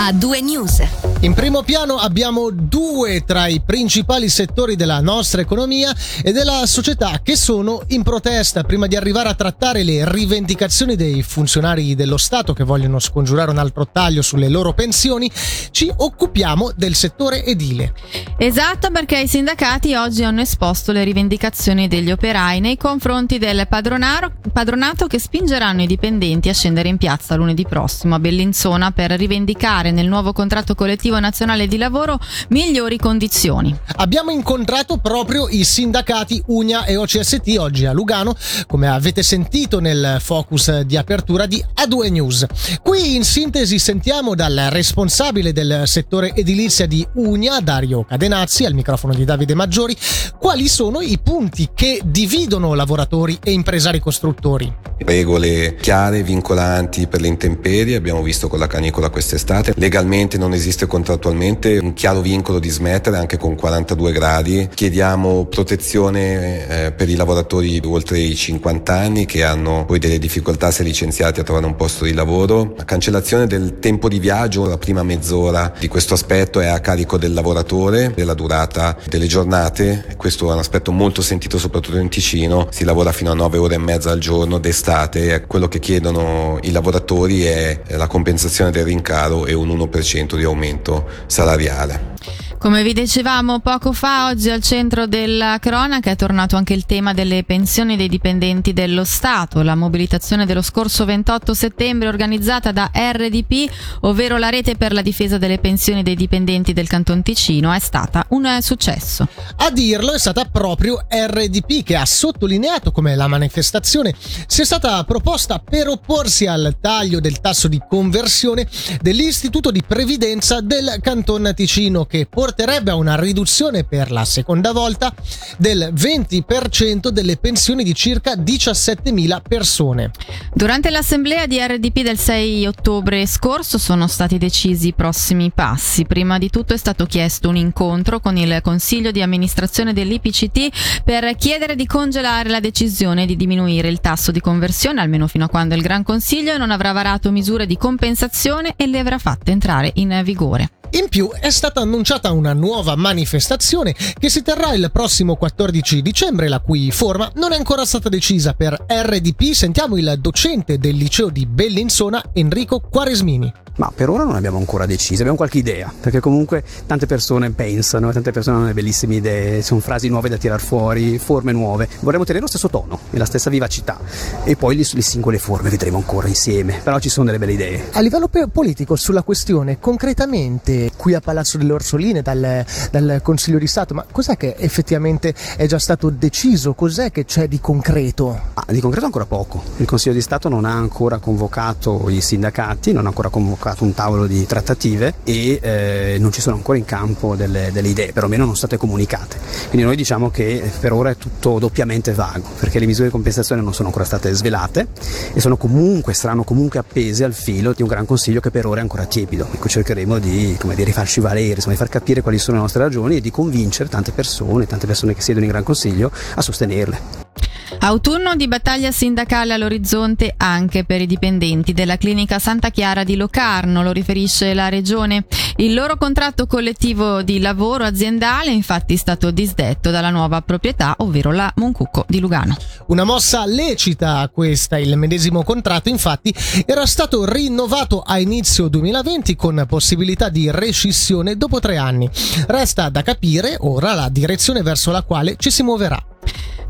a due news. In primo piano abbiamo due tra i principali settori della nostra economia e della società che sono in protesta prima di arrivare a trattare le rivendicazioni dei funzionari dello Stato che vogliono scongiurare un altro taglio sulle loro pensioni. Ci occupiamo del settore edile. Esatto, perché i sindacati oggi hanno esposto le rivendicazioni degli operai nei confronti del padronato che spingeranno i dipendenti a scendere in piazza lunedì prossimo a Bellinzona per rivendicare nel nuovo contratto collettivo nazionale di lavoro migliori condizioni. Abbiamo incontrato proprio i sindacati Unia e OCST oggi a Lugano, come avete sentito nel focus di apertura di A2 News. Qui in sintesi sentiamo dal responsabile del settore edilizia di Unia, Dario Cadenazzi, al microfono di Davide Maggiori, quali sono i punti che dividono lavoratori e impresari costruttori. Regole chiare, vincolanti per le intemperie, abbiamo visto con la canicola quest'estate. Legalmente non esiste contrattualmente un chiaro vincolo di smettere anche con 42 gradi. Chiediamo protezione eh, per i lavoratori oltre i 50 anni che hanno poi delle difficoltà se licenziati a trovare un posto di lavoro. La cancellazione del tempo di viaggio, la prima mezz'ora di questo aspetto è a carico del lavoratore, della durata delle giornate. Questo è un aspetto molto sentito soprattutto in Ticino. Si lavora fino a 9 ore e mezza al giorno d'estate estate, quello che chiedono i lavoratori è la compensazione del rincaro e un 1% di aumento salariale. Come vi dicevamo poco fa, oggi al centro della cronaca è tornato anche il tema delle pensioni dei dipendenti dello Stato. La mobilitazione dello scorso 28 settembre organizzata da RDP, ovvero la rete per la difesa delle pensioni dei dipendenti del Canton Ticino, è stata un successo. A dirlo è stata proprio RDP che ha sottolineato come la manifestazione sia stata proposta per opporsi al taglio del tasso di conversione dell'Istituto di Previdenza del Canton Ticino che porta porterebbe a una riduzione per la seconda volta del 20% delle pensioni di circa 17.000 persone. Durante l'assemblea di RDP del 6 ottobre scorso sono stati decisi i prossimi passi. Prima di tutto è stato chiesto un incontro con il Consiglio di amministrazione dell'IPCT per chiedere di congelare la decisione di diminuire il tasso di conversione almeno fino a quando il Gran Consiglio non avrà varato misure di compensazione e le avrà fatte entrare in vigore. In più è stata annunciata una nuova manifestazione che si terrà il prossimo 14 dicembre, la cui forma non è ancora stata decisa. Per RDP sentiamo il docente del liceo di Bellinzona, Enrico Quaresmini. Ma per ora non abbiamo ancora deciso, abbiamo qualche idea, perché comunque tante persone pensano, tante persone hanno bellissime idee, sono frasi nuove da tirar fuori, forme nuove. Vorremmo tenere lo stesso tono e la stessa vivacità e poi le, le singole forme vedremo ancora insieme, però ci sono delle belle idee. A livello politico sulla questione, concretamente qui a Palazzo delle Orsoline dal, dal Consiglio di Stato, ma cos'è che effettivamente è già stato deciso? Cos'è che c'è di concreto? Ah, di concreto ancora poco. Il Consiglio di Stato non ha ancora convocato i sindacati, non ha ancora convocato convocato un tavolo di trattative e eh, non ci sono ancora in campo delle, delle idee, perlomeno non state comunicate. Quindi noi diciamo che per ora è tutto doppiamente vago, perché le misure di compensazione non sono ancora state svelate e sono comunque, saranno comunque appese al filo di un gran consiglio che per ora è ancora tiepido. Ecco, cercheremo di, come di rifarci valere, insomma, di far capire quali sono le nostre ragioni e di convincere tante persone, tante persone che siedono in gran consiglio a sostenerle. Autunno di battaglia sindacale all'orizzonte anche per i dipendenti della clinica Santa Chiara di Locarno, lo riferisce la regione. Il loro contratto collettivo di lavoro aziendale è infatti stato disdetto dalla nuova proprietà, ovvero la Moncucco di Lugano. Una mossa lecita questa, il medesimo contratto infatti era stato rinnovato a inizio 2020 con possibilità di rescissione dopo tre anni. Resta da capire ora la direzione verso la quale ci si muoverà.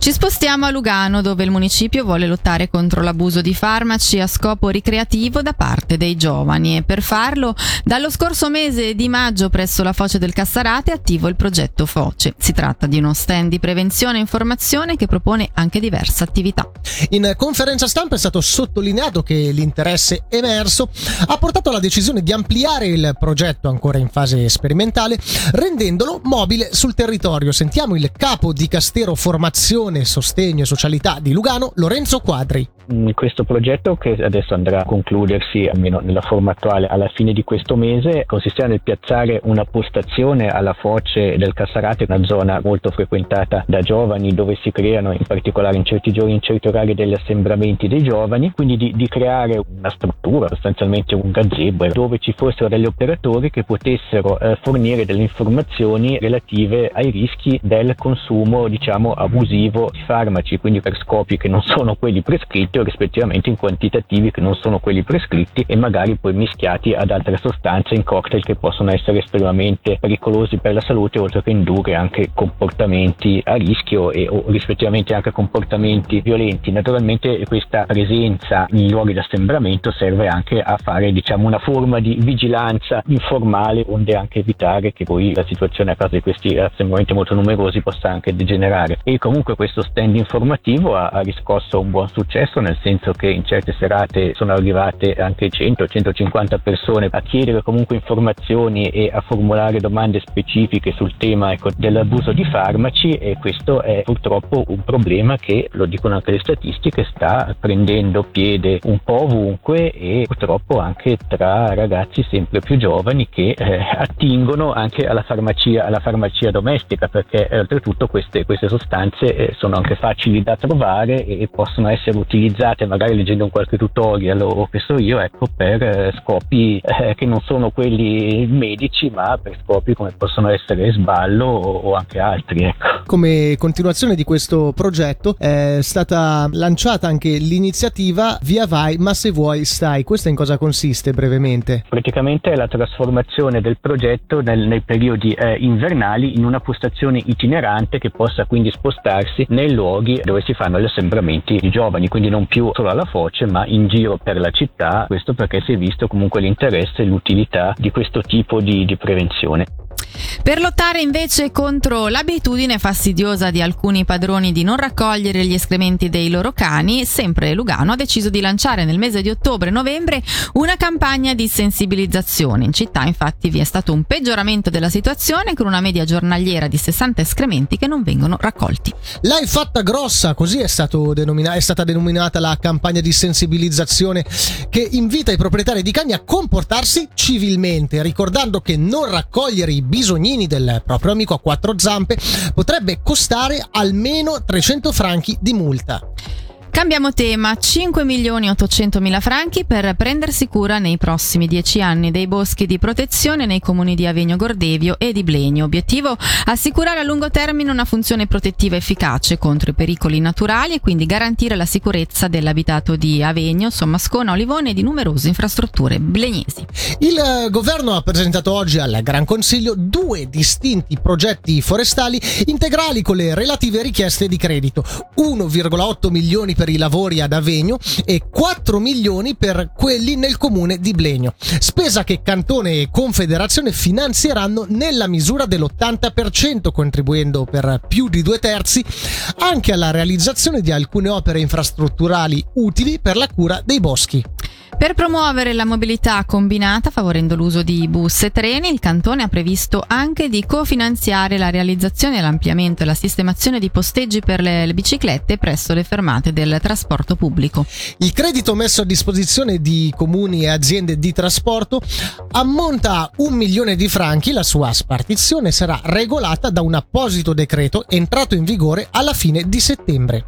Ci spostiamo a Lugano dove il municipio vuole lottare contro l'abuso di farmaci a scopo ricreativo da parte dei giovani e per farlo dallo scorso mese di maggio presso la Foce del Cassarate è attivo il progetto Foce. Si tratta di uno stand di prevenzione e informazione che propone anche diverse attività. In conferenza stampa è stato sottolineato che l'interesse emerso ha portato alla decisione di ampliare il progetto ancora in fase sperimentale rendendolo mobile sul territorio. Sentiamo il capo di Castero Formazione Formazione, Sostegno e Socialità di Lugano, Lorenzo Quadri. Questo progetto che adesso andrà a concludersi almeno nella forma attuale alla fine di questo mese consisteva nel piazzare una postazione alla foce del Cassarate, una zona molto frequentata da giovani dove si creano in particolare in certi giorni, in certi orari degli assembramenti dei giovani, quindi di, di creare una struttura, sostanzialmente un gazebo dove ci fossero degli operatori che potessero eh, fornire delle informazioni relative ai rischi del consumo diciamo abusivo di farmaci, quindi per scopi che non sono quelli prescritti o rispettivamente in quantitativi che non sono quelli prescritti e magari poi mischiati ad altre sostanze in cocktail che possono essere estremamente pericolosi per la salute oltre che indurre anche comportamenti a rischio e o rispettivamente anche comportamenti violenti. Naturalmente questa presenza in luoghi di assembramento serve anche a fare diciamo una forma di vigilanza informale onde anche evitare che poi la situazione a causa di questi assembramenti molto numerosi possa anche degenerare e comunque questo stand informativo ha, ha riscosso un buon successo nel senso che in certe serate sono arrivate anche 100-150 persone a chiedere comunque informazioni e a formulare domande specifiche sul tema ecco, dell'abuso di farmaci e questo è purtroppo un problema che, lo dicono anche le statistiche, sta prendendo piede un po' ovunque e purtroppo anche tra ragazzi sempre più giovani che eh, attingono anche alla farmacia, alla farmacia domestica perché eh, oltretutto queste, queste sostanze eh, sono anche facili da trovare e possono essere utilizzate magari leggendo un qualche tutorial o che so io ecco, per eh, scopi eh, che non sono quelli medici ma per scopi come possono essere sballo o, o anche altri. Ecco. Come continuazione di questo progetto è stata lanciata anche l'iniziativa Via Vai ma se vuoi stai. Questa in cosa consiste brevemente? Praticamente è la trasformazione del progetto nel, nei periodi eh, invernali in una postazione itinerante che possa quindi spostarsi nei luoghi dove si fanno gli assembramenti di giovani, quindi non più solo alla foce ma in giro per la città, questo perché si è visto comunque l'interesse e l'utilità di questo tipo di, di prevenzione. Per lottare invece contro l'abitudine fastidiosa di alcuni padroni di non raccogliere gli escrementi dei loro cani, sempre Lugano ha deciso di lanciare nel mese di ottobre-novembre una campagna di sensibilizzazione. In città infatti vi è stato un peggioramento della situazione con una media giornaliera di 60 escrementi che non vengono raccolti. L'hai fatta grossa, così è, denomina- è stata denominata la campagna di sensibilizzazione che invita i proprietari di cani a comportarsi civilmente, ricordando che non raccogliere i bisognini del proprio amico a quattro zampe potrebbe costare almeno 300 franchi di multa. Cambiamo tema, 5 milioni 800 mila franchi per prendersi cura nei prossimi 10 anni dei boschi di protezione nei comuni di Avegno Gordevio e di Blegno. Obiettivo assicurare a lungo termine una funzione protettiva efficace contro i pericoli naturali e quindi garantire la sicurezza dell'abitato di Avegno, Sommascona, Olivone e di numerose infrastrutture blegnesi. Il eh, governo ha presentato oggi al Gran Consiglio due distinti progetti forestali integrali con le relative richieste di credito. 1,8 milioni per i lavori ad Avegno e 4 milioni per quelli nel comune di Blegno. Spesa che Cantone e Confederazione finanzieranno nella misura dell'80%, contribuendo per più di due terzi anche alla realizzazione di alcune opere infrastrutturali utili per la cura dei boschi. Per promuovere la mobilità combinata favorendo l'uso di bus e treni, il Cantone ha previsto anche di cofinanziare la realizzazione, l'ampliamento e la sistemazione di posteggi per le, le biciclette presso le fermate del trasporto pubblico. Il credito messo a disposizione di comuni e aziende di trasporto ammonta a un milione di franchi. La sua spartizione sarà regolata da un apposito decreto entrato in vigore alla fine di settembre.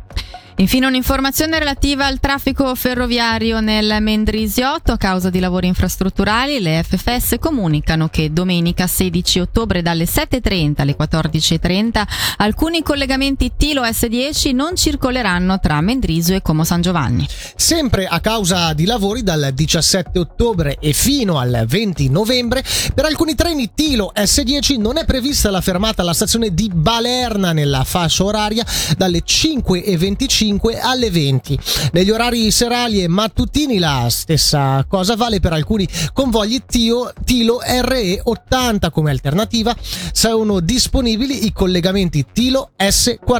Infine un'informazione relativa al traffico ferroviario nel Mendrisiotto a causa di lavori infrastrutturali. Le FFS comunicano che domenica 16 ottobre dalle 7.30 alle 14.30 alcuni collegamenti Tilo S10 non circoleranno tra Mendrisio e Como San Giovanni. Sempre a causa di lavori dal 17 ottobre e fino al 20 novembre per alcuni treni Tilo S10 non è prevista la fermata alla stazione di Balerna nella fascia oraria dalle 5.25 5 alle 20. Negli orari serali e mattutini la stessa cosa vale per alcuni convogli Tio, Tilo RE 80 come alternativa. Sono disponibili i collegamenti Tilo S40.